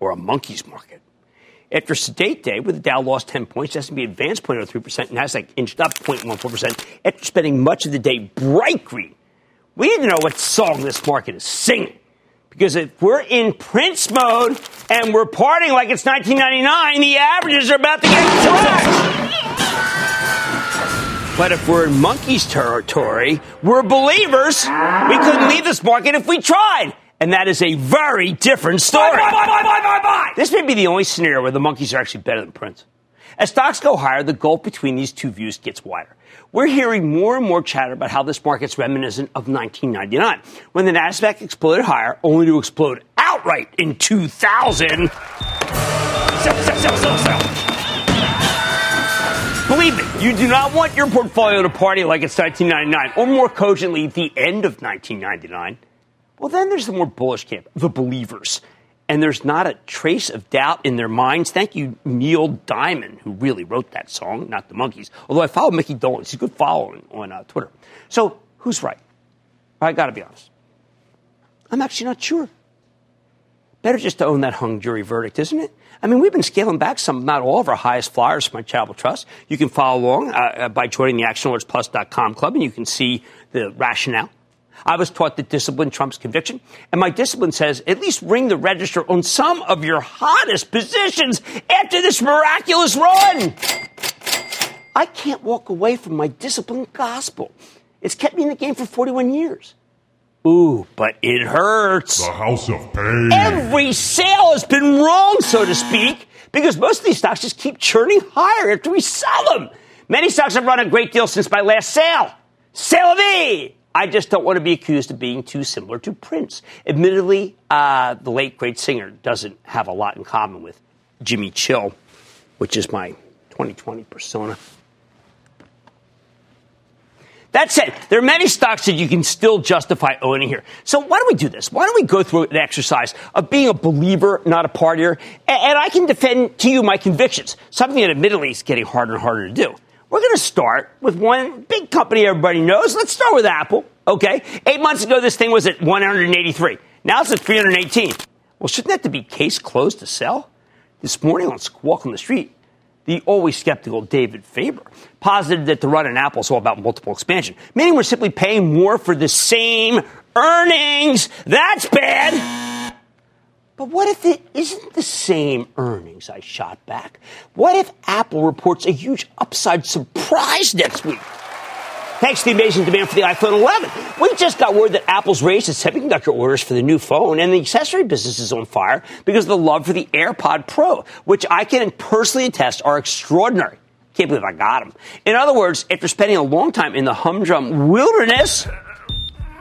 Or a Monkees' market. After sedate day, with the Dow lost 10 points, S&P advanced 0.03%, and Nasdaq inched up 0.14%. After spending much of the day bright green, we need to know what song this market is singing. Because if we're in Prince mode and we're partying like it's 1999, the averages are about to get crushed. But if we're in Monkees' territory, we're believers. We couldn't leave this market if we tried. And that is a very different story. Bye, bye, bye, this may be the only scenario where the Monkees are actually better than Prince. As stocks go higher, the gulf between these two views gets wider. We're hearing more and more chatter about how this market's reminiscent of 1999, when the Nasdaq exploded higher, only to explode outright in 2000. Sell, sell, sell, sell, sell. Believe me, you do not want your portfolio to party like it's 1999, or more cogently, the end of 1999. Well, then there's the more bullish camp, the believers. And there's not a trace of doubt in their minds. Thank you, Neil Diamond, who really wrote that song, not the Monkees. Although I follow Micky Dolenz. He's a good follower on uh, Twitter. So who's right? I got to be honest. I'm actually not sure. Better just to own that hung jury verdict, isn't it? I mean, we've been scaling back some, not all of our highest flyers from my charitable trust. You can follow along uh, uh by joining the ActionAlertsPlus.com club, and you can see the rationale. I was taught that discipline trumps conviction, and my discipline says at least ring the register on some of your hottest positions after this miraculous run. I can't walk away from my discipline gospel. It's kept me in the game for 41 years. Ooh, but it hurts. The house of pain. Every sale has been wrong, so to speak, because most of these stocks just keep churning higher after we sell them. Many stocks have run a great deal since my last sale. Sale of E! I just don't want to be accused of being too similar to Prince. Admittedly, uh, the late great singer doesn't have a lot in common with Jimmy Chill, which is my 2020 persona. That said, there are many stocks that you can still justify owning here. So why don't we do this? Why don't we go through an exercise of being a believer, not a partier, and, and I can defend to you my convictions, something that admittedly is getting harder and harder to do. We're going to start with one big company everybody knows. Let's start with Apple. Okay. Eight months ago, this thing was at 183. Now it's at 318. Well, shouldn't that to be case closed to sell? This morning on Squawk on the Street, the always skeptical David Faber posited that the run in Apple is all about multiple expansion, meaning we're simply paying more for the same earnings. That's bad. But what if it isn't the same earnings? I shot back. What if Apple reports a huge upside surprise next week? Thanks to the amazing demand for the iPhone 11. We just got word that Apple's raised its semiconductor orders for the new phone, and the accessory business is on fire because of the love for the AirPod Pro, which I can personally attest are extraordinary. Can't believe I got them. In other words, after spending a long time in the humdrum wilderness,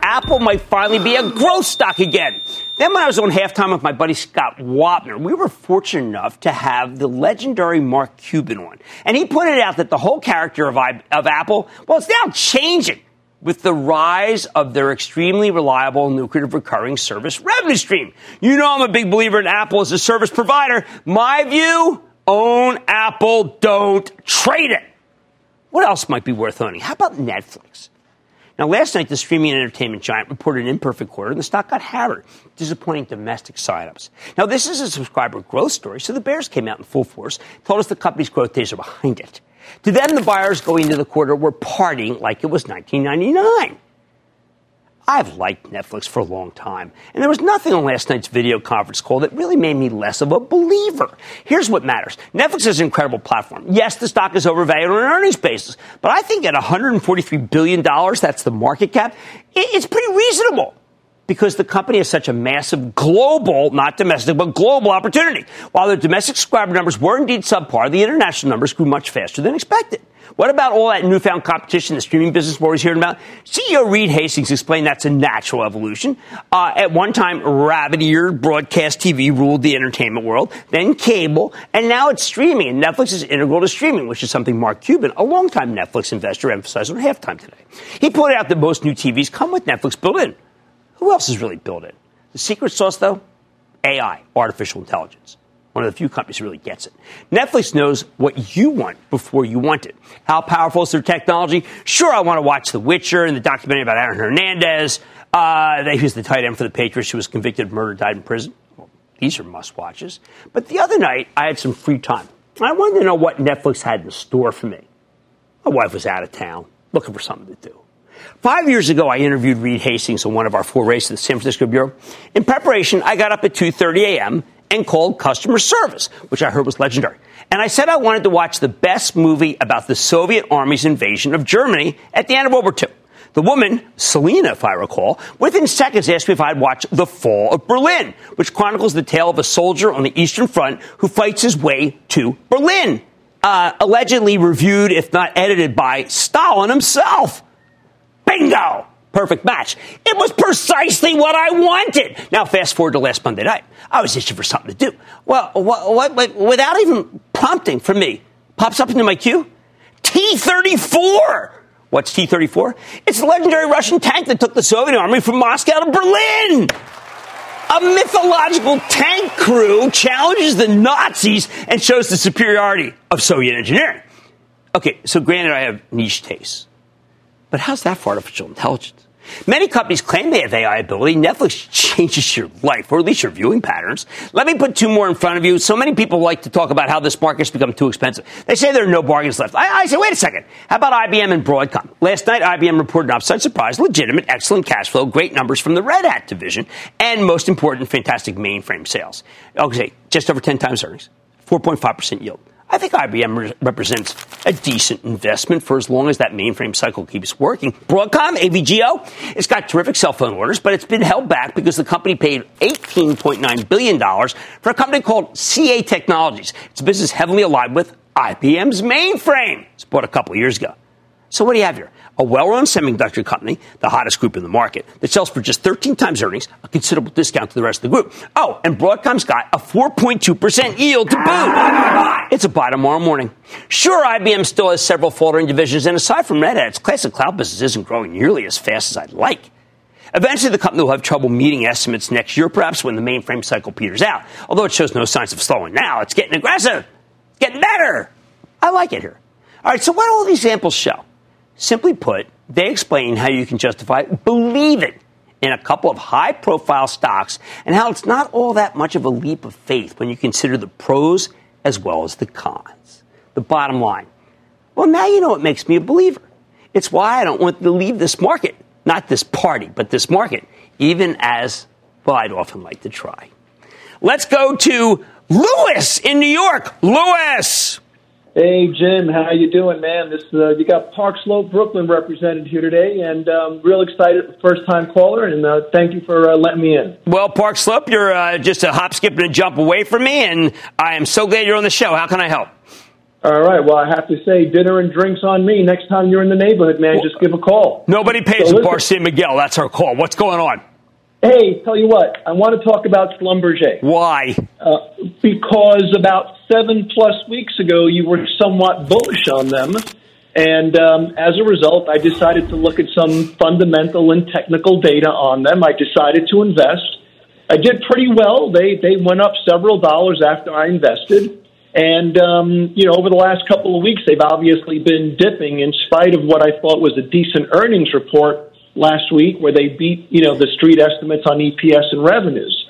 Apple might finally be a growth stock again. Then, when I was on halftime with my buddy Scott Wapner, we were fortunate enough to have the legendary Mark Cuban on. And he pointed out that the whole character of, of Apple, well, it's now changing. with the rise of their extremely reliable lucrative recurring service revenue stream. You know I'm a big believer in Apple as a service provider. My view, own Apple, don't trade it. What else might be worth owning? How about Netflix? Now, last night, the streaming and entertainment giant reported an imperfect quarter, and the stock got hammered, disappointing domestic signups. Now, this is a subscriber growth story, so the bears came out in full force, told us the company's growth days are behind it. To them, the buyers going into the quarter were partying like it was 1999. I've liked Netflix for a long time, and there was nothing on last night's video conference call that really made me less of a believer. Here's what matters Netflix is an incredible platform. Yes, the stock is overvalued on an earnings basis, but I think at $143 billion, that's the market cap, it's pretty reasonable because the company has such a massive global, not domestic, but global opportunity. While the domestic subscriber numbers were indeed subpar, the international numbers grew much faster than expected. What about all that newfound competition the streaming business we're always hearing about? CEO Reed Hastings explained that's a natural evolution. Uh, at one time, rabbit-eared broadcast TV ruled the entertainment world, then cable, and now it's streaming. And Netflix is integral to streaming, which is something Mark Cuban, a longtime Netflix investor, emphasized on halftime today. He pointed out that most new TVs come with Netflix built in. Who else is really built in? The secret sauce, though? AI, artificial intelligence. One of the few companies who really gets it. Netflix knows what you want before you want it. How powerful is their technology? Sure, I want to watch The Witcher and the documentary about Aaron Hernandez. Uh, he was the tight end for the Patriots who was convicted of murder, died in prison. Well, these are must watches. But the other night, I had some free time. I wanted to know what Netflix had in store for me. My wife was out of town, looking for something to do. Five years ago, I interviewed Reed Hastings on one of our four races at the San Francisco Bureau. In preparation, I got up at 2.30 a.m and called customer service, which I heard was legendary. And I said I wanted to watch the best movie about the Soviet Army's invasion of Germany at the end of World War II. The woman, Selena, if I recall, within seconds asked me if I'd watch The Fall of Berlin, which chronicles the tale of a soldier on the Eastern Front who fights his way to Berlin. Uh, allegedly reviewed, if not edited, by Stalin himself. Bingo! Perfect match. It was precisely what I wanted. Now, fast forward to last Monday night. I was itching for something to do. Well, what, what, without even prompting from me, pops up into my queue T 34. What's T 34? It's the legendary Russian tank that took the Soviet army from Moscow to Berlin. A mythological tank crew challenges the Nazis and shows the superiority of Soviet engineering. Okay, so granted, I have niche tastes. But how's that for artificial intelligence? Many companies claim they have AI ability. Netflix changes your life, or at least your viewing patterns. Let me put two more in front of you. So many people like to talk about how this market's become too expensive. They say there are no bargains left. I, I say, wait a second. How about IBM and Broadcom? Last night, IBM reported an upside surprise, legitimate, excellent cash flow, great numbers from the Red Hat division, and most important, fantastic mainframe sales. Okay, just over 10 times earnings, 4.5% yield. I think IBM re- represents a decent investment for as long as that mainframe cycle keeps working. Broadcom, AVGO, it's got terrific cell phone orders, but it's been held back because the company paid $18.9 billion for a company called CA Technologies. It's a business heavily aligned with IBM's mainframe. It's bought a couple years ago. So what do you have here? A well-run semiconductor company, the hottest group in the market, that sells for just 13 times earnings, a considerable discount to the rest of the group. Oh, and Broadcom's got a 4.2% yield to boot. It's a buy tomorrow morning. Sure, IBM still has several faltering divisions, and aside from Red Hat, its classic cloud business isn't growing nearly as fast as I'd like. Eventually, the company will have trouble meeting estimates next year, perhaps when the mainframe cycle peters out. Although it shows no signs of slowing now, it's getting aggressive, it's getting better. I like it here. All right, so what do all these examples show? Simply put, they explain how you can justify believing in a couple of high profile stocks and how it's not all that much of a leap of faith when you consider the pros as well as the cons. The bottom line well, now you know what makes me a believer. It's why I don't want to leave this market, not this party, but this market, even as, well, I'd often like to try. Let's go to Lewis in New York. Lewis! Hey Jim, how you doing, man? This uh, you got Park Slope, Brooklyn represented here today, and um, real excited, first time caller, and uh, thank you for uh, letting me in. Well, Park Slope, you're uh, just a hop, skip, and a jump away from me, and I am so glad you're on the show. How can I help? All right. Well, I have to say, dinner and drinks on me. Next time you're in the neighborhood, man, just give a call. Nobody pays so Bar St. Miguel. That's our call. What's going on? Hey, tell you what, I want to talk about Schlumberger. Why? Uh, because about seven plus weeks ago, you were somewhat bullish on them, And um, as a result, I decided to look at some fundamental and technical data on them. I decided to invest. I did pretty well. They they went up several dollars after I invested. And um, you know, over the last couple of weeks, they've obviously been dipping in spite of what I thought was a decent earnings report last week, where they beat you know the street estimates on EPS and revenues.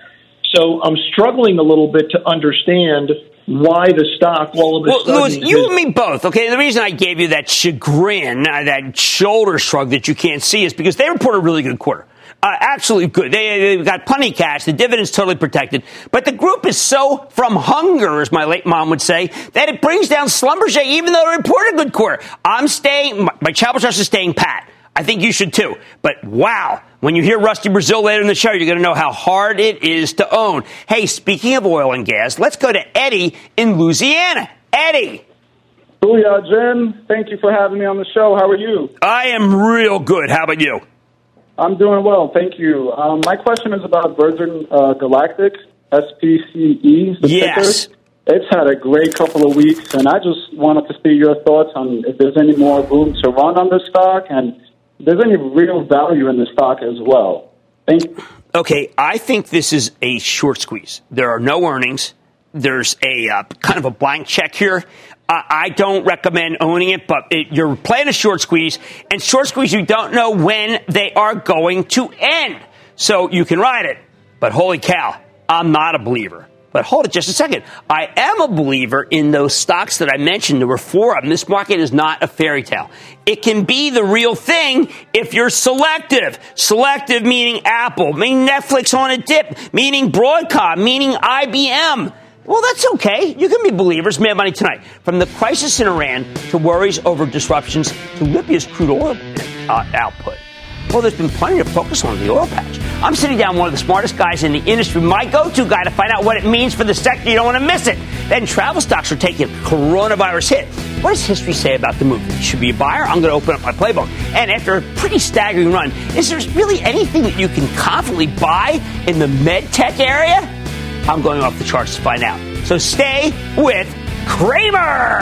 So I'm struggling a little bit to understand why the stock all of a well, sudden. Louis, you and me both. Okay, the reason I gave you that chagrin, uh, that shoulder shrug that you can't see, is because they report a really good quarter. Uh, absolutely good. They, have got plenty of cash. The dividend's totally protected. But the group is so from hunger, as my late mom would say, that it brings down Schlumberger even though they report a good quarter. I'm staying, my, my Chapel Trust is staying pat. I think you should too. But wow, when you hear Rusty Braziel later in the show, you're going to know how hard it is to own. Hey, speaking of oil and gas, let's go to Eddie in Louisiana. Eddie. Booyah, Jim. Thank you for having me on the show. How are you? I am real good. How about you? I'm doing well, thank you. Um, my question is about Virgin uh, Galactic, SPCE. yes. Ticker. It's had a great couple of weeks, and I just wanted to see your thoughts on if there's any more room to run on the stock and there's any real value in the stock as well. Thank you. Okay, I think this is a short squeeze. There are no earnings. There's a uh, kind of a blank check here. I don't recommend owning it, but it, you're playing a short squeeze, and short squeeze, you don't know when they are going to end. So you can ride it, but holy cow, I'm not a believer. But hold it just a second. I am a believer in those stocks that I mentioned. There were four of them. This market is not a fairy tale. It can be the real thing if you're selective. Selective meaning Apple, meaning Netflix on a dip, meaning Broadcom, meaning IBM. Well, that's okay. You can be believers. Mad Money tonight. From the crisis in Iran to worries over disruptions to Libya's crude oil uh, output. Well, there's been plenty of focus on the oil patch. I'm sitting down with one of the smartest guys in the industry, my go-to guy to find out what it means for the sector. You don't want to miss it. Then travel stocks are taking a coronavirus hit. What does history say about the move? Should be a buyer? I'm going to open up my playbook. And after a pretty staggering run, is there really anything that you can confidently buy in the med tech area? I'm going off the charts to find out. So stay with Cramer.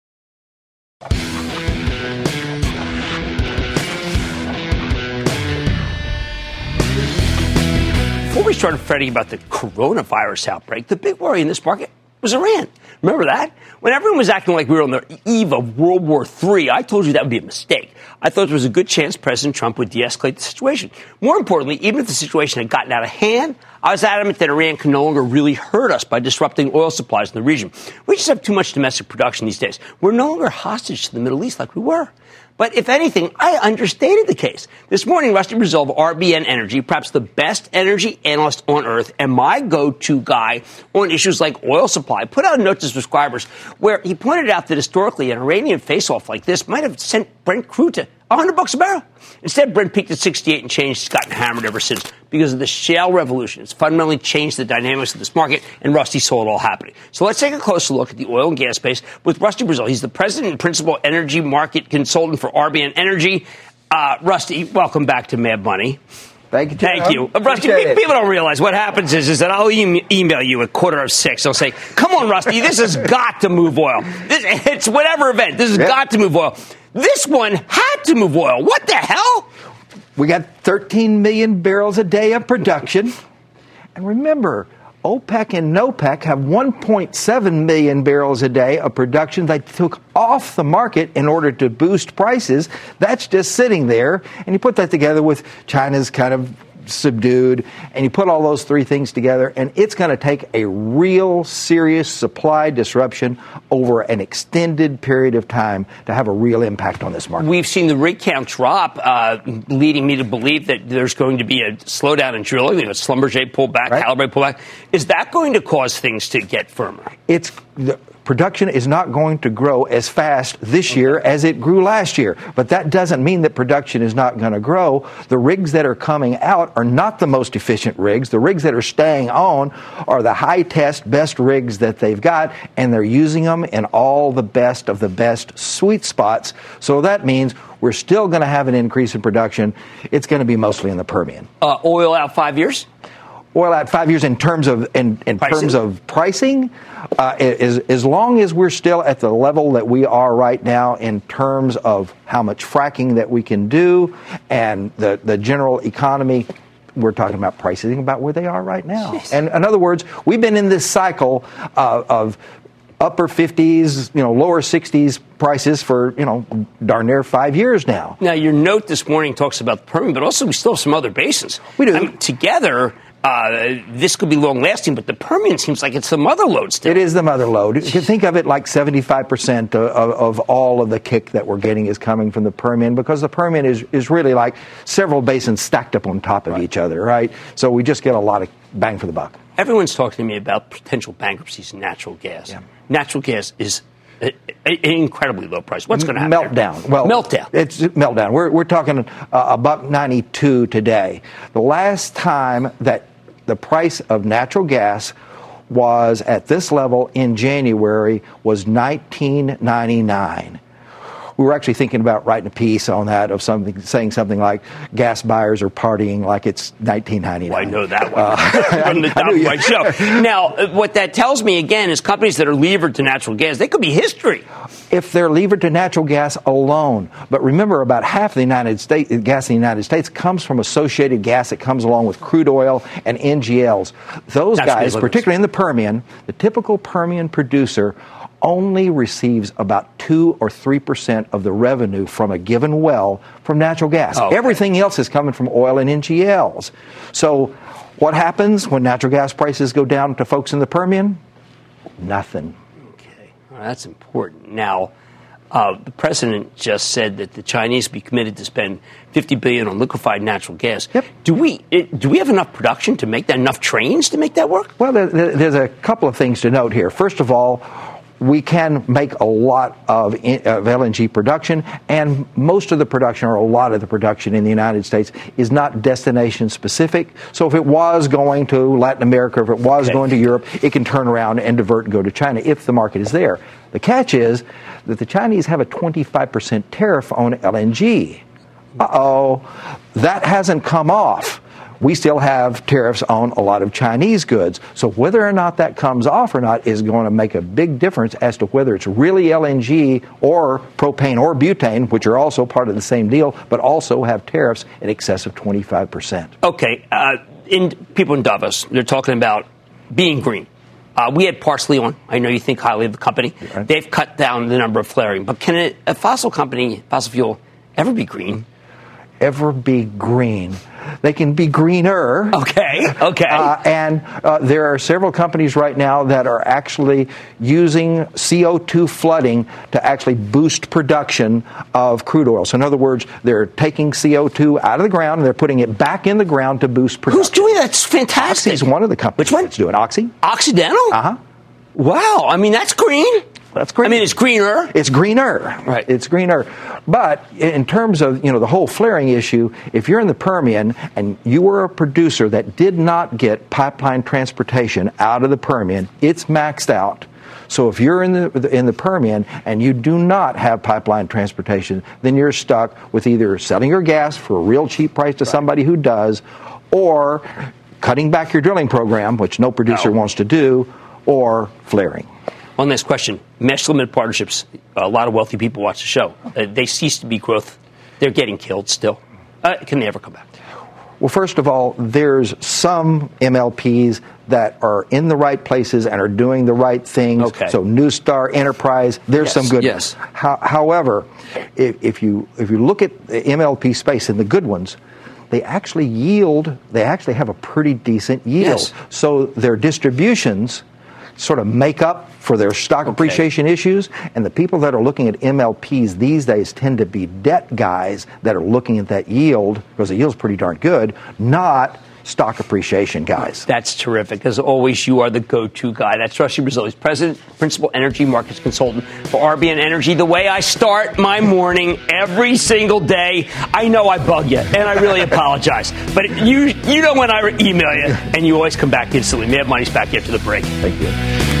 Before we started fretting about the coronavirus outbreak, the big worry in this market was Iran. Remember that? When everyone was acting like we were on the eve of World War III, I told you that would be a mistake. I thought there was a good chance President Trump would de escalate the situation. More importantly, even if the situation had gotten out of hand, I was adamant that Iran can no longer really hurt us by disrupting oil supplies in the region. We just have too much domestic production these days. We're no longer hostage to the Middle East like we were. But if anything, I understated the case. This morning, Rusty Braziel of RBN Energy, perhaps the best energy analyst on earth and my go-to guy on issues like oil supply, put out a note to subscribers where he pointed out that historically an Iranian face-off like this might have sent Brent crude to 100 bucks a barrel. Instead, Brent peaked at 68 and changed. It's gotten hammered ever since because of the shale revolution. It's fundamentally changed the dynamics of this market, and Rusty saw it all happening. So let's take a closer look at the oil and gas space with Rusty Braziel. He's the president and principal energy market consultant for RBN Energy. Uh, Rusty, welcome back to Mad Money. Thank you. Thank you. Uh, Rusty, Appreciate people it. don't realize what happens is, is that I'll e- email you at quarter of six. I'll say, come on, Rusty, this has got to move oil. This, it's whatever event. This has Yep. got to move oil. This one had to move oil. What the hell? We got 13 million barrels a day of production. And remember, OPEC and NOPEC have 1.7 million barrels a day of production they took off the market in order to boost prices. That's just sitting there. And you put that together with China's kind of subdued, and you put all those three things together, and it's going to take a real serious supply disruption over an extended period of time to have a real impact on this market. We've seen the rig count drop, uh, leading me to believe that there's going to be a slowdown in drilling, you know, Schlumberger pullback, Calibrate pullback. Is that going to cause things to get firmer? it's the production is not going to grow as fast this year as it grew last year. But that doesn't mean that production is not going to grow. The rigs that are coming out are not the most efficient rigs. The rigs that are staying on are the high test, best rigs that they've got, and they're using them in all the best of the best sweet spots. So that means we're still going to have an increase in production. It's going to be mostly in the Permian. Uh, oil out five years? Oil out five years in terms of in, in terms of pricing uh, as, as long as we're still at the level that we are right now in terms of how much fracking that we can do and the, the general economy we're talking about pricing about where they are right now and in other words we've been in this cycle uh, of upper 50s you know lower 60s prices for you know darn near five years now Now, your note this morning talks about the Permian, but also we still have some other basins. We do. I mean, together, uh, this could be long lasting, but the Permian seems like it's the mother lode still. It is the mother lode. You can think of it like 75% of, of, of all of the kick that we're getting is coming from the Permian because the Permian is, is really like several basins stacked up on top of each other, right? So we just get a lot of bang for the buck. Everyone's talking to me about potential bankruptcies in natural gas. Natural gas is an incredibly low price. What's going to happen? Meltdown. Well, meltdown. It's meltdown. We're, we're talking uh, a buck 92 today. The last time that the price of natural gas was at this level in January was 1999. We were actually thinking about writing a piece on that of something, saying something like "gas buyers are partying like it's 1999." I know that one from the top of my show. Now, uh, what that tells me again is companies that are levered to natural gas, they could be history. if they're levered to natural gas alone. But remember, about half of the United States gas in the United States comes from associated gas that comes along with crude oil and NGLs. Those That's guys, particularly in the Permian, the typical Permian producer only receives about two or three percent of the revenue from a given well from natural gas. Oh, okay. Everything else is coming from oil and NGLs. So, what happens when natural gas prices go down to folks in the Permian? Nothing. Well, that's important. Now, uh, the president just said that the Chinese be committed to spend 50 billion on liquefied natural gas. Yep. Do we it, do we have enough production to make that enough trains to make that work? Well, there- there's a couple of things to note here. First of all, we can make a lot of, of LNG production, and most of the production, or a lot of the production in the United States, is not destination specific. So if it was going to Latin America, if it was going to Europe, it can turn around and divert and go to China if the market is there. The catch is that the Chinese have a 25% tariff on LNG. Uh oh, that hasn't come off we still have tariffs on a lot of Chinese goods. So whether or not that comes off or not is going to make a big difference as to whether it's really LNG or propane or butane, which are also part of the same deal, but also have tariffs in excess of 25%. Okay. Uh, in people in Davos, they're talking about being green. Uh, we had Parsley on. I know you think highly of the company. Right. They've cut down the number of flaring. But can a, a fossil company, fossil fuel, ever be green? Ever be green? They can be greener. Okay, okay. Uh, and uh, there are several companies right now that are actually using CO2 flooding to actually boost production of crude oil. So, in other words, they're taking CO2 out of the ground and they're putting it back in the ground to boost production. Who's doing that? It's fantastic. Oxy's one of the companies. Which one? That's doing Oxy. Occidental? Uh huh. Wow. I mean, that's green. That's great. I mean, it's greener. It's greener. Right. It's greener. But in terms of you know the whole flaring issue, if you're in the Permian and you were a producer that did not get pipeline transportation out of the Permian, it's maxed out. So if you're in the in the Permian and you do not have pipeline transportation, then you're stuck with either selling your gas for a real cheap price to right. somebody who does, or cutting back your drilling program, which no producer no. wants to do, or flaring. One last question. Master limited partnerships, a lot of wealthy people watch the show. Uh, they cease to be growth. They're getting killed still. Uh, can they ever come back? Well, first of all, there's some MLPs that are in the right places and are doing the right things. Okay. So NuStar Enterprise, there's yes, some good. Yes. How, however, if, if, you if you look at the MLP space and the good ones, they actually yield. They actually have a pretty decent yield. Yes. So their distributions sort of make up for their stock okay. appreciation issues. And the people that are looking at MLPs these days tend to be debt guys that are looking at that yield because the yield's pretty darn good, not stock appreciation guys. That's terrific. As always, you are the go-to guy. That's Rusty He's President, Principal Energy Markets Consultant for RBN Energy. The way I start my morning every single day, I know I bug you, and I really apologize. But you, you know when I email you, and you always come back instantly. Mad Money's back after the break. Thank you.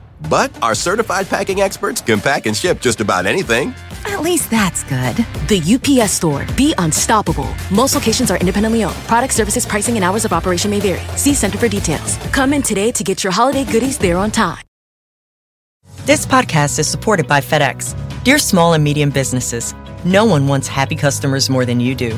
But our certified packing experts can pack and ship just about anything. At least that's good. The UPS store. Be unstoppable. Most locations are independently owned. Product services, pricing, and hours of operation may vary. See Center for details. Come in today to get your holiday goodies there on time. This podcast is supported by FedEx. Dear small and medium businesses, no one wants happy customers more than you do.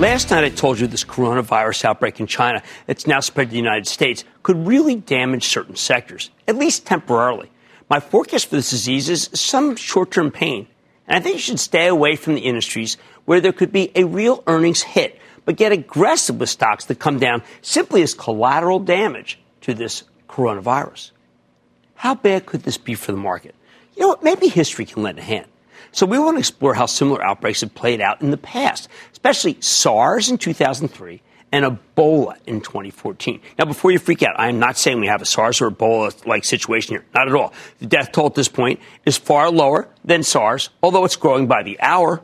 Last night I told you this coronavirus outbreak in China that's now spread to the United States could really damage certain sectors, at least temporarily. My forecast for this disease is some short term pain. And I think you should stay away from the industries where there could be a real earnings hit, but get aggressive with stocks that come down simply as collateral damage to this coronavirus. How bad could this be for the market? You know what? Maybe history can lend a hand. So we want to explore how similar outbreaks have played out in the past, especially SARS in 2003 and Ebola in 2014. Now, before you freak out, I am not saying we have a SARS or Ebola like situation here. Not at all. The death toll at this point is far lower than SARS, although it's growing by the hour.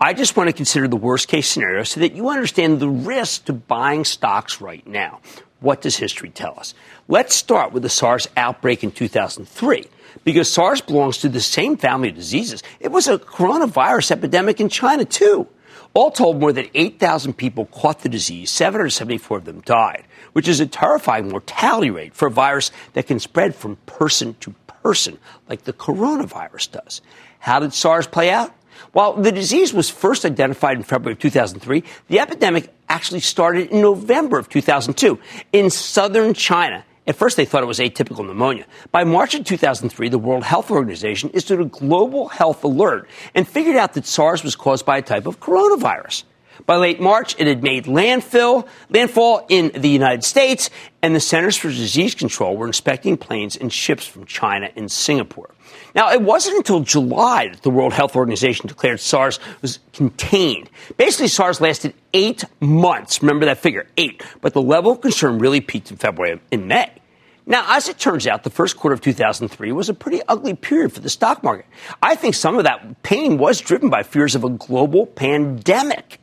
I just want to consider the worst case scenario so that you understand the risk to buying stocks right now. What does history tell us? Let's start with the SARS outbreak in 2003 because SARS belongs to the same family of diseases. It was a coronavirus epidemic in China, too. All told, more than 8,000 people caught the disease. 774 of them died, which is a terrifying mortality rate for a virus that can spread from person to person, like the coronavirus does. How did SARS play out? While the disease was first identified in February of 2003, the epidemic actually started in November of 2002 in southern China at first, they thought it was atypical pneumonia. By March of 2003, the World Health Organization issued a global health alert and figured out that SARS was caused by a type of coronavirus. By late March, it had made landfill, landfall in the United States, and the Centers for Disease Control were inspecting planes and ships from China and Singapore. Now, it wasn't until July that the World Health Organization declared SARS was contained. Basically, SARS lasted eight months. Remember that figure, eight. But the level of concern really peaked in February and May. Now, as it turns out, the first quarter of 2003 was a pretty ugly period for the stock market. I think some of that pain was driven by fears of a global pandemic.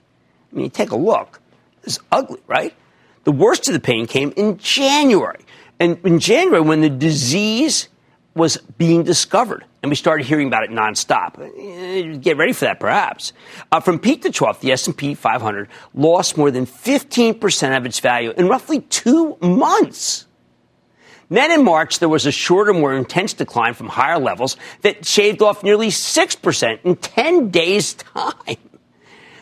I mean, take a look. It's ugly, right? The worst of the pain came in January. And in January, when the disease was being discovered, and we started hearing about it nonstop. Eh, get ready for that, perhaps. Uh, from peak to trough, the S&P 500 lost more than 15% of its value in roughly two months. Then in March, there was a shorter, more intense decline from higher levels that shaved off nearly 6% in 10 days' time.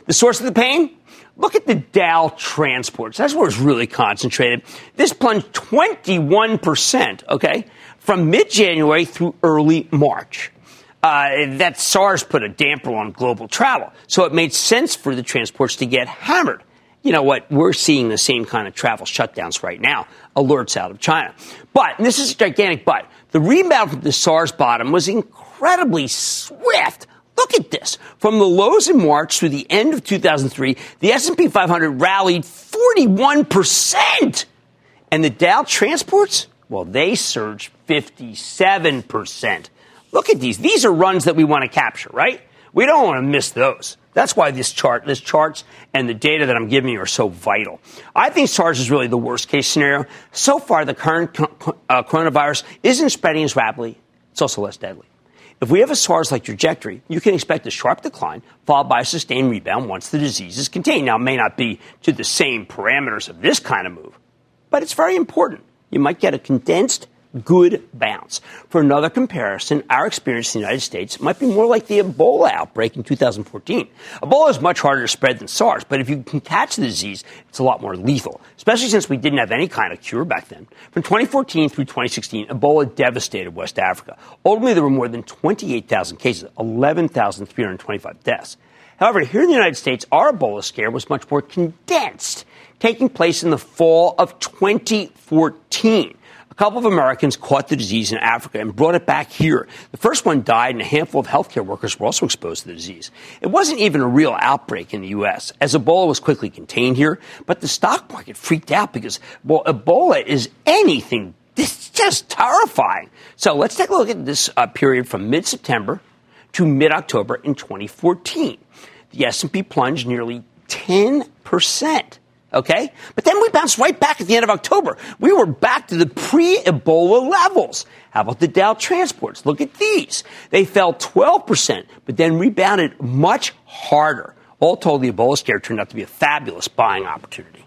The source of the pain? Look at the Dow transports. That's where it's really concentrated. This plunged 21%, okay, from mid January through early March. Uh, that SARS put a damper on global travel. So it made sense for the transports to get hammered. You know what? We're seeing the same kind of travel shutdowns right now, alerts out of China. But, this is a gigantic but, the rebound from the SARS bottom was incredibly swift. Look at this. From the lows in March through the end of 2003, the S&P 500 rallied 41%. And the Dow transports, well, they surged 57%. Look at these. These are runs that we want to capture, right? We don't want to miss those. That's why this chart, this charts and the data that I'm giving you are so vital. I think SARS is really the worst case scenario. So far, the current uh, coronavirus isn't spreading as rapidly. It's also less deadly. If we have a SARS-like trajectory, you can expect a sharp decline followed by a sustained rebound once the disease is contained. Now, it may not be to the same parameters of this kind of move, but it's very important. You might get a condensed good bounce. For another comparison, our experience in the United States might be more like the Ebola outbreak in 2014. Ebola is much harder to spread than SARS, but if you can catch the disease, it's a lot more lethal, especially since we didn't have any kind of cure back then. From 2014 through 2016, Ebola devastated West Africa. Ultimately, there were more than 28,000 cases, 11,325 deaths. However, here in the United States, our Ebola scare was much more condensed, taking place in the fall of 2014. A couple of Americans caught the disease in Africa and brought it back here. The first one died, and a handful of healthcare workers were also exposed to the disease. It wasn't even a real outbreak in the U.S., as Ebola was quickly contained here, but the stock market freaked out because, well, Ebola is anything. This is just terrifying. So let's take a look at this uh, period from mid-September to mid-October in 2014. The S&P plunged nearly 10 percent. Okay? But then we bounced right back at the end of October. We were back to the pre Ebola levels. How about the Dow transports? Look at these. They fell 12%, but then rebounded much harder. All told, the Ebola scare turned out to be a fabulous buying opportunity.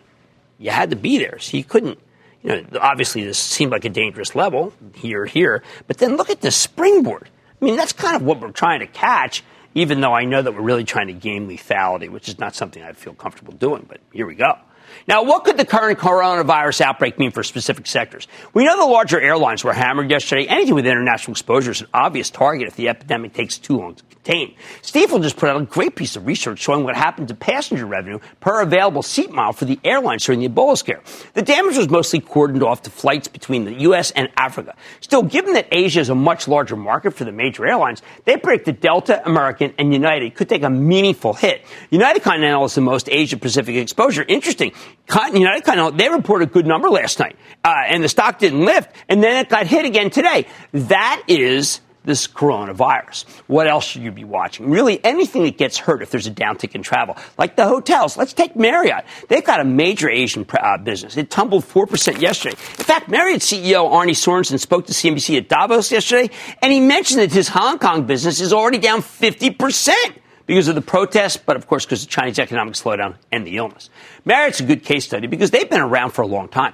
You had to be there, so you couldn't. You know, obviously, this seemed like a dangerous level here, here, but then look at the springboard. I mean, that's kind of what we're trying to catch even though I know that we're really trying to game lethality, which is not something I feel comfortable doing, but here we go. Now, what could the current coronavirus outbreak mean for specific sectors? We know the larger airlines were hammered yesterday. Anything with international exposure is an obvious target if the epidemic takes too long to contain. Stifel just put out a great piece of research showing what happened to passenger revenue per available seat mile for the airlines during the Ebola scare. The damage was mostly cordoned off to flights between the U.S. and Africa. Still, given that Asia is a much larger market for the major airlines, they predict that Delta, American, and United could take a meaningful hit. United Continental is the most Asia Pacific exposure. Interesting. United Continental, they reported a good number last night, uh, and the stock didn't lift, and then it got hit again today. That is this coronavirus. What else should you be watching? Really, anything that gets hurt if there's a downtick in travel, like the hotels. Let's take Marriott. They've got a major Asian uh, business. It tumbled 4% yesterday. In fact, Marriott CEO Arne Sorenson spoke to CNBC at Davos yesterday, and he mentioned that his Hong Kong business is already down 50% because of the protests, but of course because of the Chinese economic slowdown and the illness. Marriott's a good case study because they've been around for a long time.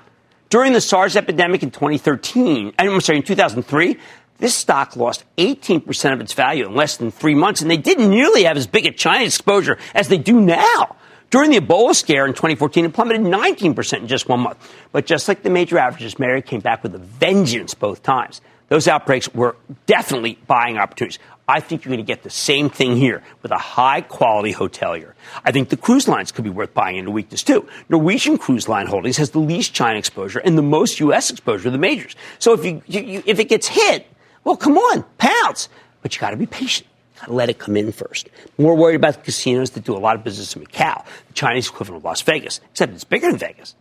During the SARS epidemic in 2013, I'm sorry, in 2003, this stock lost 18% of its value in less than three months, and they didn't nearly have as big a China exposure as they do now. During the Ebola scare in 2014, it plummeted 19% in just one month. But just like the major averages, Marriott came back with a vengeance both times. Those outbreaks were definitely buying opportunities. I think you're going to get the same thing here with a high quality hotelier. I think the cruise lines could be worth buying into weakness too. Norwegian Cruise Line Holdings has the least China exposure and the most U.S. exposure of the majors. So if you, you if it gets hit, well, come on, pounce. But you got to be patient. Got to let it come in first. More worried about the casinos that do a lot of business in Macau, the Chinese equivalent of Las Vegas, except it's bigger than Vegas.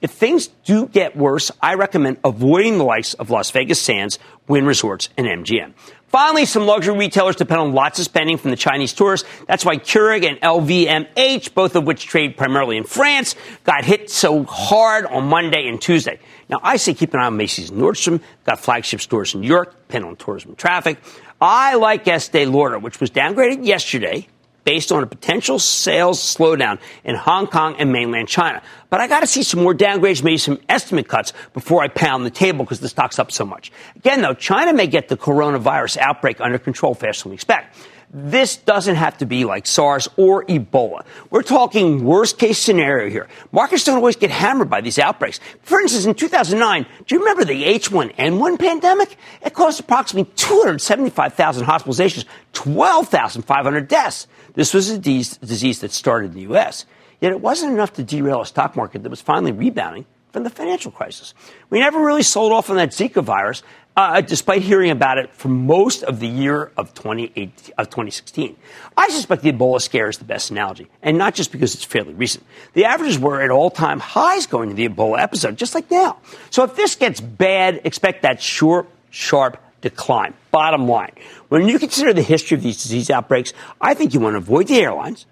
If things do get worse, I recommend avoiding the likes of Las Vegas Sands, Wynn Resorts, and MGM. Finally, some luxury retailers depend on lots of spending from the Chinese tourists. That's why Kering and LVMH, both of which trade primarily in France, got hit so hard on Monday and Tuesday. Now, I say keep an eye on Macy's Nordstrom, got flagship stores in New York, depend on tourism traffic. I like Estee Lauder, which was downgraded yesterday based on a potential sales slowdown in Hong Kong and mainland China. But I got to see some more downgrades, maybe some estimate cuts before I pound the table because the stock's up so much. Again, though, China may get the coronavirus outbreak under control faster than we expect. This doesn't have to be like SARS or Ebola. We're talking worst case scenario here. Markets don't always get hammered by these outbreaks. For instance, in 2009, do you remember the H1N1 pandemic? It caused approximately 275,000 hospitalizations, 12,500 deaths. This was a disease that started in the U.S. Yet it wasn't enough to derail a stock market that was finally rebounding from the financial crisis. We never really sold off on that Zika virus, uh, despite hearing about it for most of the year of, of 2016. I suspect the Ebola scare is the best analogy, and not just because it's fairly recent. The averages were at all time highs going to the Ebola episode, just like now. So if this gets bad, expect that short, sharp decline. Bottom line, when you consider the history of these disease outbreaks, I think you want to avoid the airlines,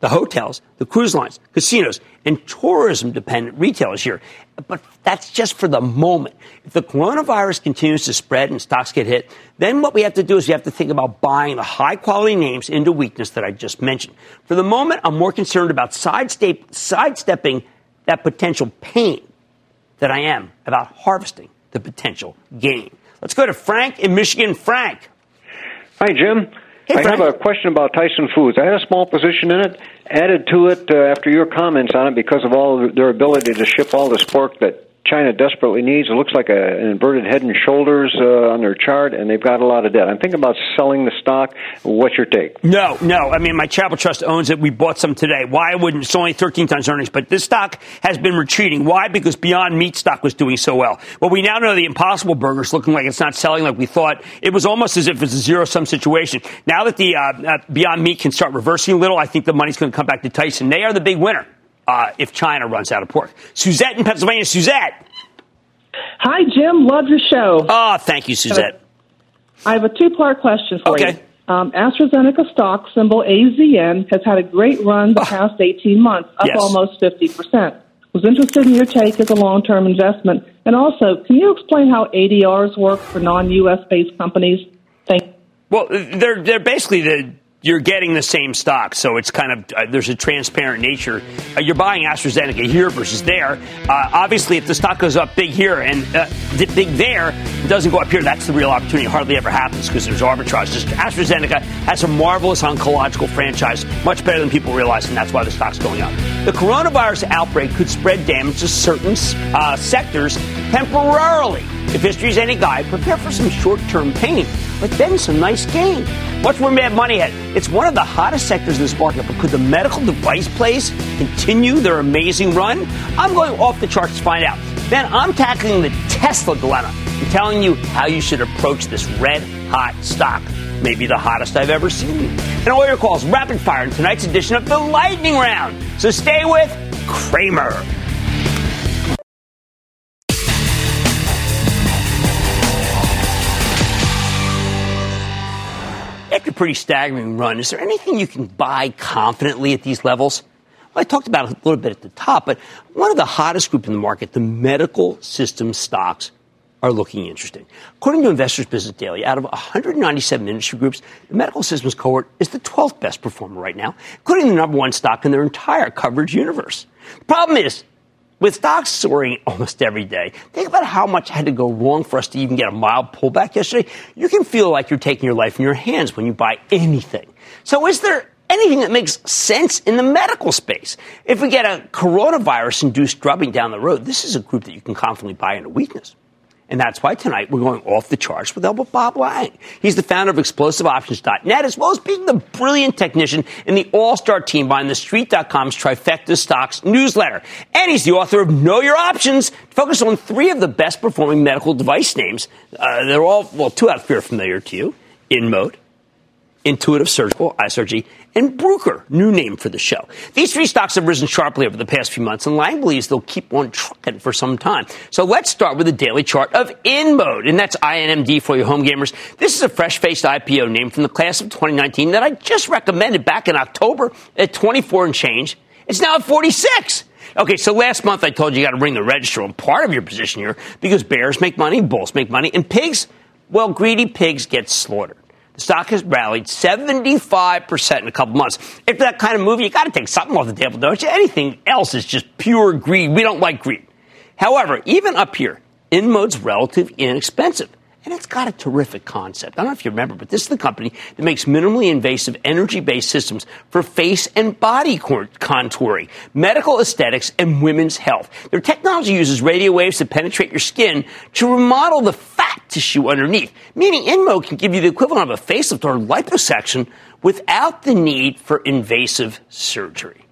the hotels, the cruise lines, casinos, and tourism dependent retailers here. But that's just for the moment. If the coronavirus continues to spread and stocks get hit, then what we have to do is we have to think about buying the high quality names into weakness that I just mentioned. For the moment, I'm more concerned about sidestep- sidestepping that potential pain than I am about harvesting the potential gain. Let's go to Frank in Michigan. Frank. Hi, Jim. Hey, I have a question about Tyson Foods. I had a small position in it, added to it uh, after your comments on it because of all their ability to ship all this pork that China desperately needs. It looks like a, an inverted head and shoulders uh, on their chart, and they've got a lot of debt. I'm thinking about selling the stock. What's your take? No, no. I mean, my Chapel Trust owns it. We bought some today. Why wouldn't? It's only 13 times earnings, but this stock has been retreating. Why? Because Beyond Meat stock was doing so well. Well, we now know the Impossible Burger's looking like it's not selling like we thought. It was almost as if it's a zero sum situation. Now that the uh, uh, Beyond Meat can start reversing a little, I think the money's going to come back to Tyson. They are the big winner uh, if China runs out of pork. Suzette in Pennsylvania. Suzette. Hi, Jim. Love your show. Oh, thank you, Suzette. I have a two part question for Okay. you. Um, AstraZeneca stock symbol AZN has had a great run the past 18 months, up Yes. almost 50%. Was interested in your take as a long term investment. And also, can you explain how ADRs work for non US based companies? Thank you. Well, they're they're basically the you're getting the same stock, so it's kind of uh, there's a transparent nature. Uh, you're buying AstraZeneca here versus there. Uh, obviously, if the stock goes up big here and uh, big there, it doesn't go up here. That's the real opportunity. It hardly ever happens because there's arbitrage. Just AstraZeneca has a marvelous oncological franchise, much better than people realize, and that's why the stock's going up. The coronavirus outbreak could spread damage to certain uh, sectors temporarily. If history's any guide, prepare for some short-term pain, but then some nice gain. What's where Mad Money at? It's one of the hottest sectors in this market, but could the medical device plays continue their amazing run? I'm going off the charts to find out. Then I'm tackling the Tesla dilemma and telling you how you should approach this red hot stock. Maybe the hottest I've ever seen. And all your calls rapid fire in tonight's edition of the Lightning Round. So stay with Cramer. After a pretty staggering run, is there anything you can buy confidently at these levels? Well, I talked about it a little bit at the top, but one of the hottest groups in the market, the medical system stocks, are looking interesting. According to Investors Business Daily, out of 197 industry groups, the medical systems cohort is the 12th best performer right now, including the number one stock in their entire coverage universe. The problem is, with stocks soaring almost every day, think about how much had to go wrong for us to even get a mild pullback yesterday. You can feel like you're taking your life in your hands when you buy anything. So is there anything that makes sense in the medical space? If we get a coronavirus induced drubbing down the road, this is a group that you can confidently buy into weakness. And that's why tonight we're going off the charts with Elba Bob Lang. He's the founder of ExplosiveOptions.net, as well as being the brilliant technician in the all-star team behind the Street.com's Trifecta Stocks newsletter. And he's the author of Know Your Options, focused on three of the best performing medical device names. Uh, they're all, well, two out of are familiar to you. InMode, Intuitive Surgical, ISRG, and Bruker, new name for the show. These three stocks have risen sharply over the past few months, and Lang believes they'll keep on trucking for some time. So let's start with the daily chart of InMode, and that's INMD for you home gamers. This is a fresh-faced IPO name from the class of 2019 that I just recommended back in October at 24 and change. It's now at 46. Okay, so last month I told you you got to bring the register on part of your position here because bears make money, bulls make money, and pigs, well, greedy pigs get slaughtered. Stock has rallied 75% in a couple months. After that kind of move, you got to take something off the table, don't you? Anything else is just pure greed. We don't like greed. However, even up here, InMode's relatively inexpensive. And it's got a terrific concept. I don't know if you remember, but this is the company that makes minimally invasive energy based systems for face and body contouring, medical aesthetics, and women's health. Their technology uses radio waves to penetrate your skin to remodel the fat tissue underneath, meaning InMode can give you the equivalent of a facelift or liposuction without the need for invasive surgery.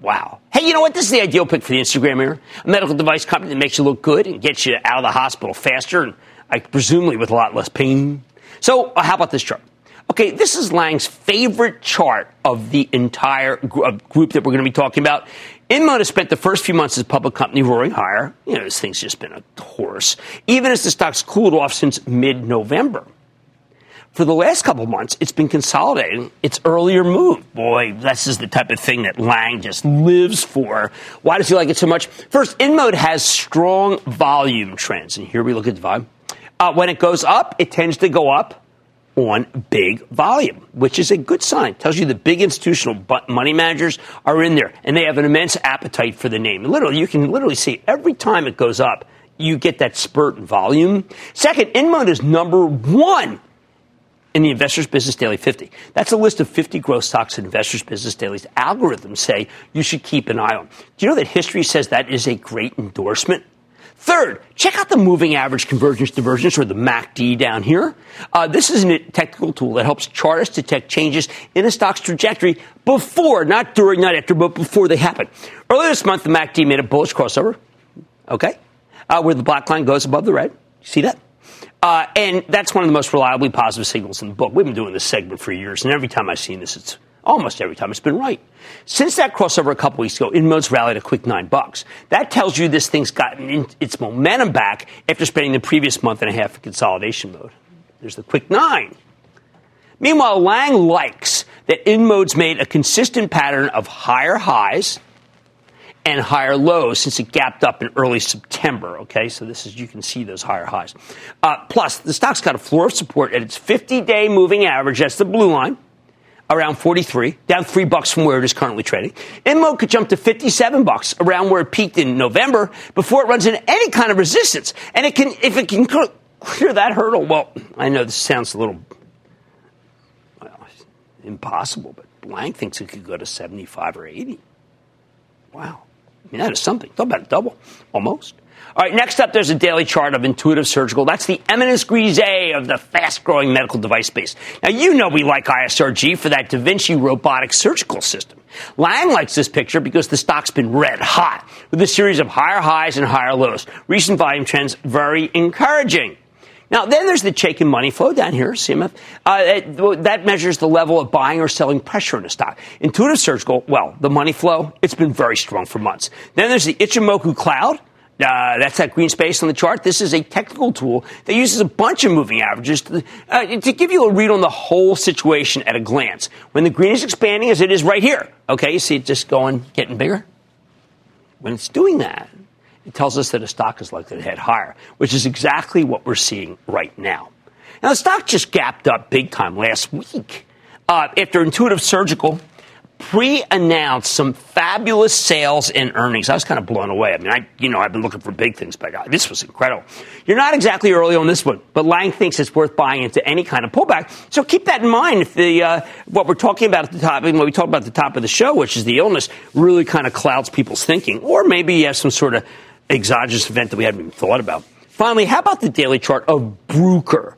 Wow. Hey, you know what? This is the ideal pick for the Instagram era. A medical device company that makes you look good and gets you out of the hospital faster and I, presumably with a lot less pain. So, uh, how about this chart? Okay, this is Lang's favorite chart of the entire gr- group that we're going to be talking about. InMode has spent the first few months as a public company roaring higher. You know, this thing's just been a horse, even as the stock's cooled off since mid November. For the last couple months, it's been consolidating its earlier move. Boy, this is the type of thing that Lang just lives for. Why does he like it so much? First, InMode has strong volume trends. And here we look at the volume. Uh, when it goes up, it tends to go up on big volume, which is a good sign. Tells you the big institutional money managers are in there and they have an immense appetite for the name. Literally, you can literally see every time it goes up, you get that spurt in volume. Second, InMode is number one in the Investors Business Daily 50. That's a list of 50 growth stocks in Investors Business Daily's algorithms say you should keep an eye on. Do you know that history says that is a great endorsement? Third, check out the moving average convergence divergence or the MACD down here. Uh, this is a technical tool that helps chartists detect changes in a stock's trajectory before, not during, not after, but before they happen. Earlier this month, the MACD made a bullish crossover, okay, uh, where the black line goes above the red. See that? Uh, and that's one of the most reliably positive signals in the book. We've been doing this segment for years, and every time I've seen this, it's almost every time it's been right. Since that crossover a couple weeks ago, InMode's rallied a quick nine bucks. That tells you this thing's gotten its momentum back after spending the previous month and a half in consolidation mode. There's the quick nine. Meanwhile, Lang likes that InMode's made a consistent pattern of higher highs and higher lows since it gapped up in early September. Okay, so this is you can see those higher highs. Uh, plus, the stock's got a floor of support at its 50-day moving average. That's the blue line around 43, down three bucks from where it is currently trading. InMode could jump to 57 bucks, around where it peaked in November, before it runs into any kind of resistance. And it can, if it can clear that hurdle, well, I know this sounds a little well, impossible, but Blank thinks it could go to 75 or 80. Wow. I mean, that is something. Talk about a double, almost. All right, next up, there's a daily chart of Intuitive Surgical. That's the eminence grise of the fast growing medical device space. Now, you know we like ISRG for that Da Vinci robotic surgical system. Lang likes this picture because the stock's been red hot with a series of higher highs and higher lows. Recent volume trends very encouraging. Now, then there's the Chaikin money flow down here, CMF. Uh, that measures the level of buying or selling pressure in a stock. Intuitive Surgical, well, the money flow, it's been very strong for months. Then there's the Ichimoku Cloud. Uh, that's that green space on the chart. This is a technical tool that uses a bunch of moving averages to, uh, to give you a read on the whole situation at a glance. When the green is expanding, as it is right here, okay, you see it just going, getting bigger? When it's doing that, it tells us that a stock is likely to head higher, which is exactly what we're seeing right now. Now, the stock just gapped up big time last week uh, after Intuitive Surgical pre-announced some fabulous sales and earnings. I was kind of blown away. I mean, I, you know, I've been looking for big things, but God, this was incredible. You're not exactly early on this one, but Lang thinks it's worth buying into any kind of pullback. So keep that in mind if the, uh, what we're talking about at the top, when we talk about at the top of the show, which is the illness, really kind of clouds people's thinking. Or maybe you have some sort of exogenous event that we haven't even thought about. Finally, how about the daily chart of Bruker?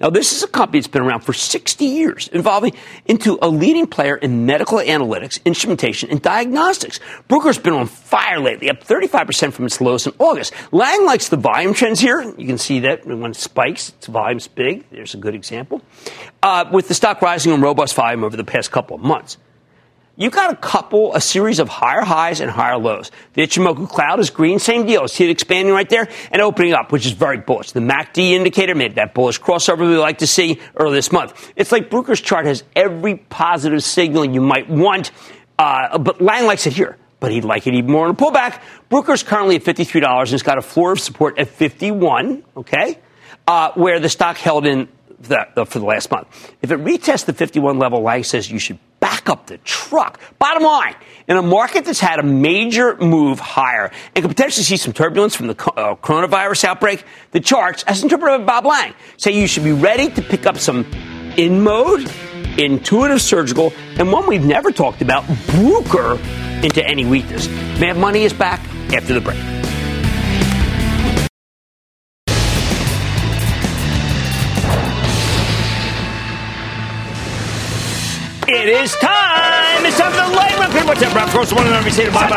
Now, this is a company that's been around for 60 years, involving into a leading player in medical analytics, instrumentation, and diagnostics. Bruker's been on fire lately, up 35% from its lows in August. Lang likes the volume trends here. You can see that when it spikes, its volume's big. There's a good example. Uh, with the stock rising on robust volume over the past couple of months you've got a couple, a series of higher highs and higher lows. The Ichimoku cloud is green, same deal. See it expanding right there and opening up, which is very bullish. The MACD indicator made that bullish crossover we like to see early this month. It's like Bruker's chart has every positive signal you might want, uh, but Lang likes it here. But he'd like it even more in a pullback. Bruker's currently at $53 and it's got a floor of support at 51, okay? Uh, where the stock held in the, the, for the last month. If it retests the 51 level, Lang says you should back up the truck. Bottom line, in a market that's had a major move higher and could potentially see some turbulence from the uh, coronavirus outbreak, the charts, as interpreted by Bob Lang, say you should be ready to pick up some in mode, Intuitive Surgical, and one we've never talked about, Bruker, into any weakness. Mad Money is back after the break. It is time. It's time for the light round. What's up, Rob? Of course, one of them we say to Bob.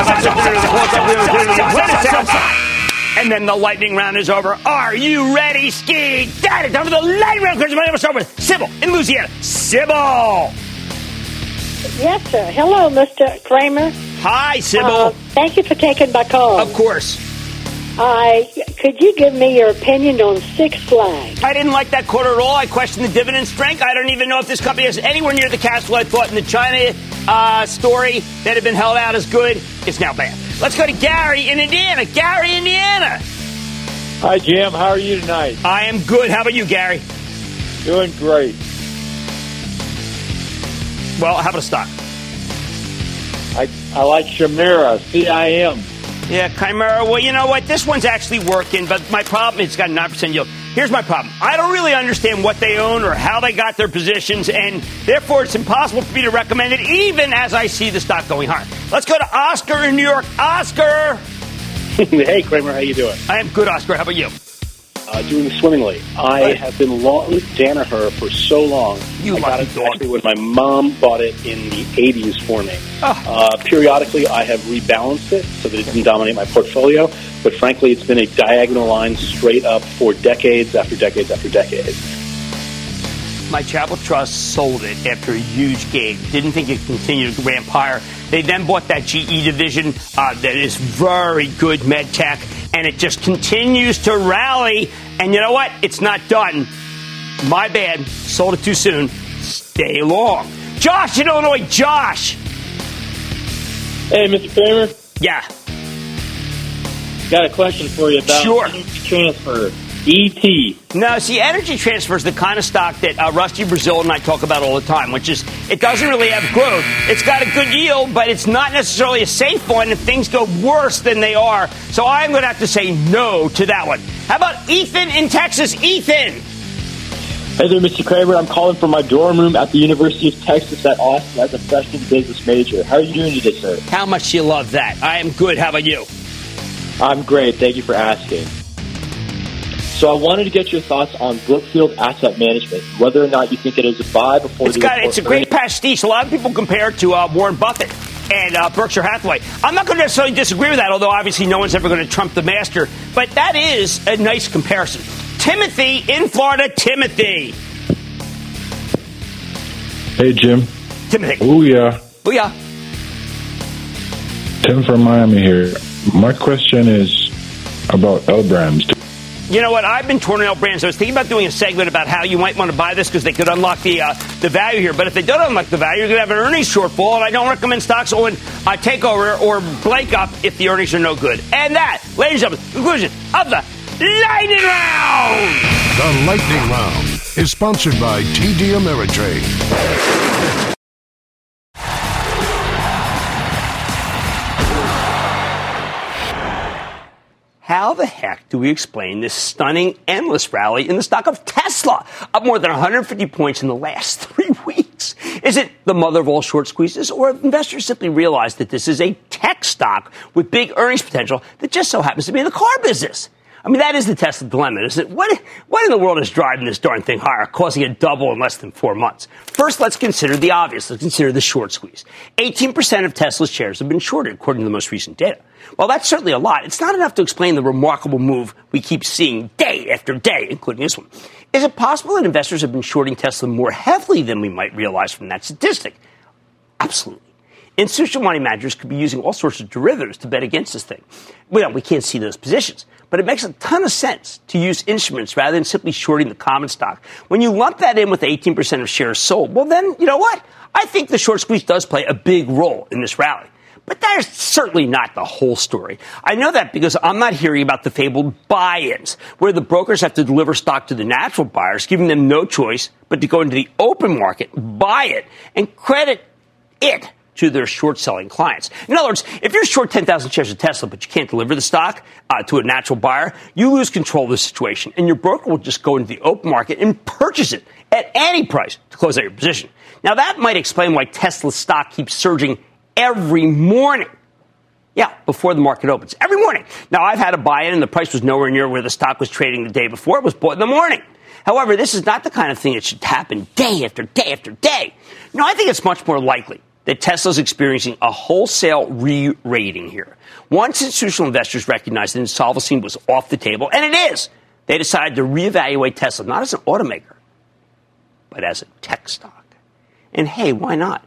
And then the lightning round is over. Are you ready, Ski? Got it. Time for the lightning round. Because my name will start with Sybil in Louisiana. Sybil. Yes, sir. Hello, Mr. Cramer. Hi, Sybil. Uh, thank you for taking my call. Of course. I could you give me your opinion on Six Flags? I didn't like that quarter at all. I questioned the dividend strength. I don't even know if this company has anywhere near the cash flow I thought in the China uh, story that had been held out as good. It's now bad. Let's go to Gary in Indiana. Gary, Indiana. Hi, Jim. How are you tonight? I am good. How about you, Gary? Doing great. Well, how about a stock? I, I like Chimera, CIM. Yeah, Chimera. Well, you know what? This one's actually working, but my problem is it's got a 9% yield. Here's my problem. I don't really understand what they own or how they got their positions, and therefore it's impossible for me to recommend it, even as I see the stock going higher. Let's go to Oscar in New York. Oscar! hey, Cramer, how you doing? I am good, Oscar. How about you? Uh, doing swimmingly. I have been long with Danaher for so long. You I got it dog. actually when my mom bought it in the 80s for me. Oh. Uh, periodically, I have rebalanced it so that it didn't dominate my portfolio. But frankly, it's been a diagonal line straight up for decades after decades after decades. My Chapel Trust sold it after a huge gain. Didn't think it could continue to ramp higher. They then bought that GE division uh, that is very good med tech, and it just continues to rally. And you know what? It's not done. My bad. Sold it too soon. Stay long. Josh in Illinois. Josh. Hey, Mr. Cramer. Yeah. Got a question for you about Sure. transfer. ET. No, see, energy transfer is the kind of stock that uh, Rusty Braziel and I talk about all the time, which is it doesn't really have growth. It's got a good yield, but it's not necessarily a safe one if things go worse than they are. So I'm going to have to say no to that one. How about Ethan in Texas? Ethan! Hey there, Mr. Cramer. I'm calling from my dorm room at the University of Texas at Austin as a freshman business major. How are you doing today, sir? How much do you love that? I am good. How about you? I'm great. Thank you for asking. So I wanted to get your thoughts on Brookfield Asset Management, whether or not you think it is a buy before It's the got it's a great pastiche. A lot of people compare it to uh, Warren Buffett and uh, Berkshire Hathaway. I'm not going to necessarily disagree with that, although obviously no one's ever going to trump the master. But that is a nice comparison. Timothy in Florida. Timothy. Hey, Jim. Timothy. Oh, yeah. Booyah. Tim from Miami here. My question is about L brands. You know what? I've been torn out brands. I was thinking about doing a segment about how you might want to buy this because they could unlock the uh, the value here. But if they don't unlock the value, you're going to have an earnings shortfall. And I don't recommend stocks on uh, takeover or break up if the earnings are no good. And that, ladies and gentlemen, conclusion of the lightning round. The Lightning Round is sponsored by TD Ameritrade. How the heck do we explain this stunning, endless rally in the stock of Tesla, up more than 150 points in the last three weeks? Is it the mother of all short squeezes, or have investors simply realized that this is a tech stock with big earnings potential that just so happens to be in the car business? I mean, that is the Tesla dilemma, isn't it? What, what in the world is driving this darn thing higher, causing it double in less than four months? First, let's consider the obvious. Let's consider the short squeeze. 18% of Tesla's shares have been shorted, according to the most recent data. While that's certainly a lot, it's not enough to explain the remarkable move we keep seeing day after day, including this one. Is it possible that investors have been shorting Tesla more heavily than we might realize from that statistic? Absolutely. Institutional money managers could be using all sorts of derivatives to bet against this thing. Well, we can't see those positions, but it makes a ton of sense to use instruments rather than simply shorting the common stock. When you lump that in with 18% of shares sold, well, then, you know what? I think the short squeeze does play a big role in this rally. But that is certainly not the whole story. I know that because I'm not hearing about the fabled buy ins, where the brokers have to deliver stock to the natural buyers, giving them no choice but to go into the open market, buy it, and credit it to their short selling clients. In other words, if you're short 10,000 shares of Tesla, but you can't deliver the stock uh, to a natural buyer, you lose control of the situation, and your broker will just go into the open market and purchase it at any price to close out your position. Now, that might explain why Tesla stock keeps surging every morning. Yeah, before the market opens. Every morning. Now, I've had a buy in and the price was nowhere near where the stock was trading the day before. It was bought in the morning. However, this is not the kind of thing that should happen day after day after day. No, I think it's much more likely that Tesla's experiencing a wholesale re rating here. Once institutional investors recognized that insolvency was off the table, and it is, they decided to reevaluate Tesla not as an automaker, but as a tech stock. And hey, why not?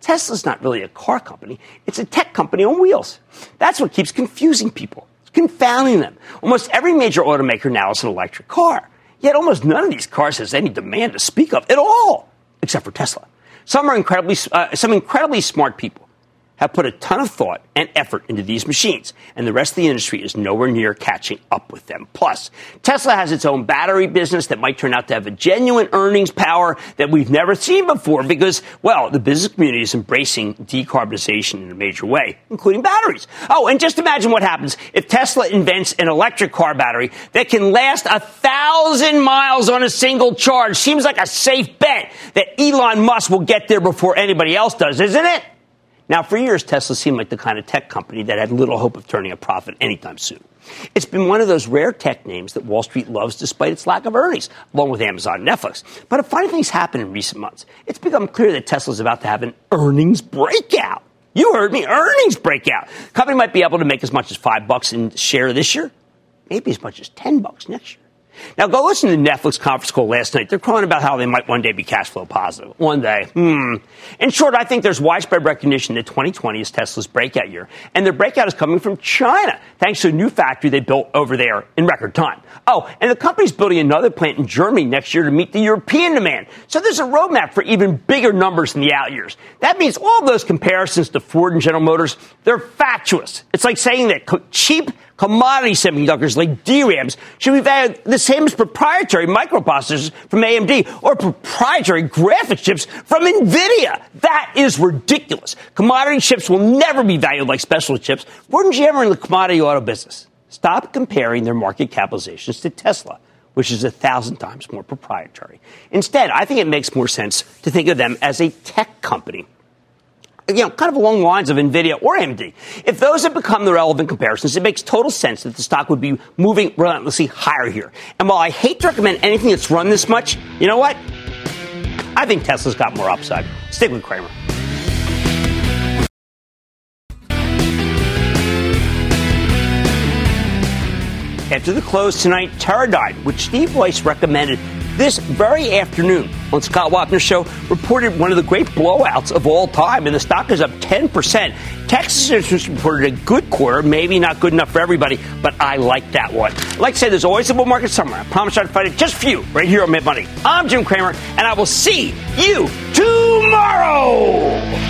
Tesla's not really a car company, it's a tech company on wheels. That's what keeps confusing people, confounding them. Almost every major automaker now is an electric car. Yet almost none of these cars has any demand to speak of at all, except for Tesla. Some are incredibly, uh, some incredibly smart people have put a ton of thought and effort into these machines, and the rest of the industry is nowhere near catching up with them. Plus, Tesla has its own battery business that might turn out to have a genuine earnings power that we've never seen before because, well, the business community is embracing decarbonization in a major way, including batteries. Oh, and just imagine what happens if Tesla invents an electric car battery that can last a thousand miles on a single charge. Seems like a safe bet that Elon Musk will get there before anybody else does, isn't it? Now, for years, Tesla seemed like the kind of tech company that had little hope of turning a profit anytime soon. It's been one of those rare tech names that Wall Street loves despite its lack of earnings, along with Amazon and Netflix. But a funny thing's happened in recent months. It's become clear that Tesla's about to have an earnings breakout. You heard me, earnings breakout. Company might be able to make as much as five bucks in share this year, maybe as much as ten bucks next year. Now, go listen to the Netflix conference call last night. They're crying about how they might one day be cash flow positive. One day. Hmm. In short, I think there's widespread recognition that 2020 is Tesla's breakout year. And their breakout is coming from China, thanks to a new factory they built over there in record time. Oh, and the company's building another plant in Germany next year to meet the European demand. So there's a roadmap for even bigger numbers in the out years. That means all those comparisons to Ford and General Motors, they're fatuous. It's like saying that cheap commodity semiconductors like DRAMs should be valued the same as proprietary microprocessors from AMD or proprietary graphics chips from NVIDIA. That is ridiculous. Commodity chips will never be valued like specialty chips. Weren't you ever in the commodity auto business? Stop comparing their market capitalizations to Tesla which is a thousand times more proprietary. Instead, I think it makes more sense to think of them as a tech company you know, kind of along the lines of NVIDIA or AMD. If those have become the relevant comparisons, it makes total sense that the stock would be moving relentlessly higher here. And while I hate to recommend anything that's run this much, you know what? I think Tesla's got more upside. Stick with Cramer. After the close tonight, Teradyne, which Steve Weiss recommended this very afternoon on Scott Wapner's show reported one of the great blowouts of all time, and the stock is up 10%. Texas reported a good quarter, maybe not good enough for everybody, but I like that one. Like I said, there's always a bull market somewhere. I promise I'll fight it just for you right here on Mad Money. I'm Jim Cramer, and I will see you tomorrow.